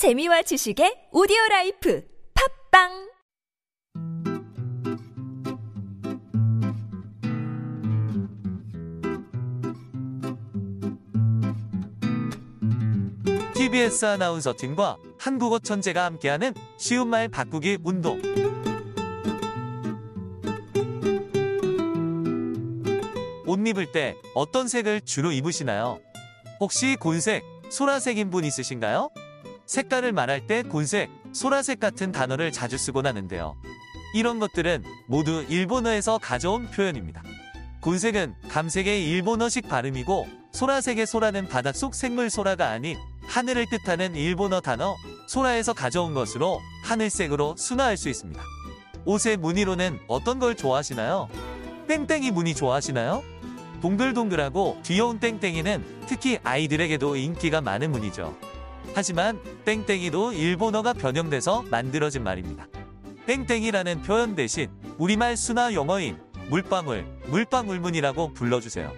재미와 지식의 오디오 라이프 팟빵 TBS 아나운서 팀과 한국어 천재가 함께하는 쉬운 말 바꾸기 운동. 옷 입을 때 어떤 색을 주로 입으시나요? 혹시 곤색, 소라색인 분 있으신가요? 색깔을 말할 때 곤색, 소라색 같은 단어를 자주 쓰곤 하는데요. 이런 것들은 모두 일본어에서 가져온 표현입니다. 곤색은 감색의 일본어식 발음이고 소라색의 소라는 바닷속 생물 소라가 아닌 하늘을 뜻하는 일본어 단어 소라에서 가져온 것으로 하늘색으로 순화할 수 있습니다. 옷의 무늬로는 어떤 걸 좋아하시나요? 땡땡이 무늬 좋아하시나요? 동글동글하고 귀여운 땡땡이는 특히 아이들에게도 인기가 많은 무늬죠. 하지만 땡땡이도 일본어가 변형돼서 만들어진 말입니다. 땡땡이라는 표현 대신 우리말 순화 용어인 물방울, 물방울문이라고 불러주세요.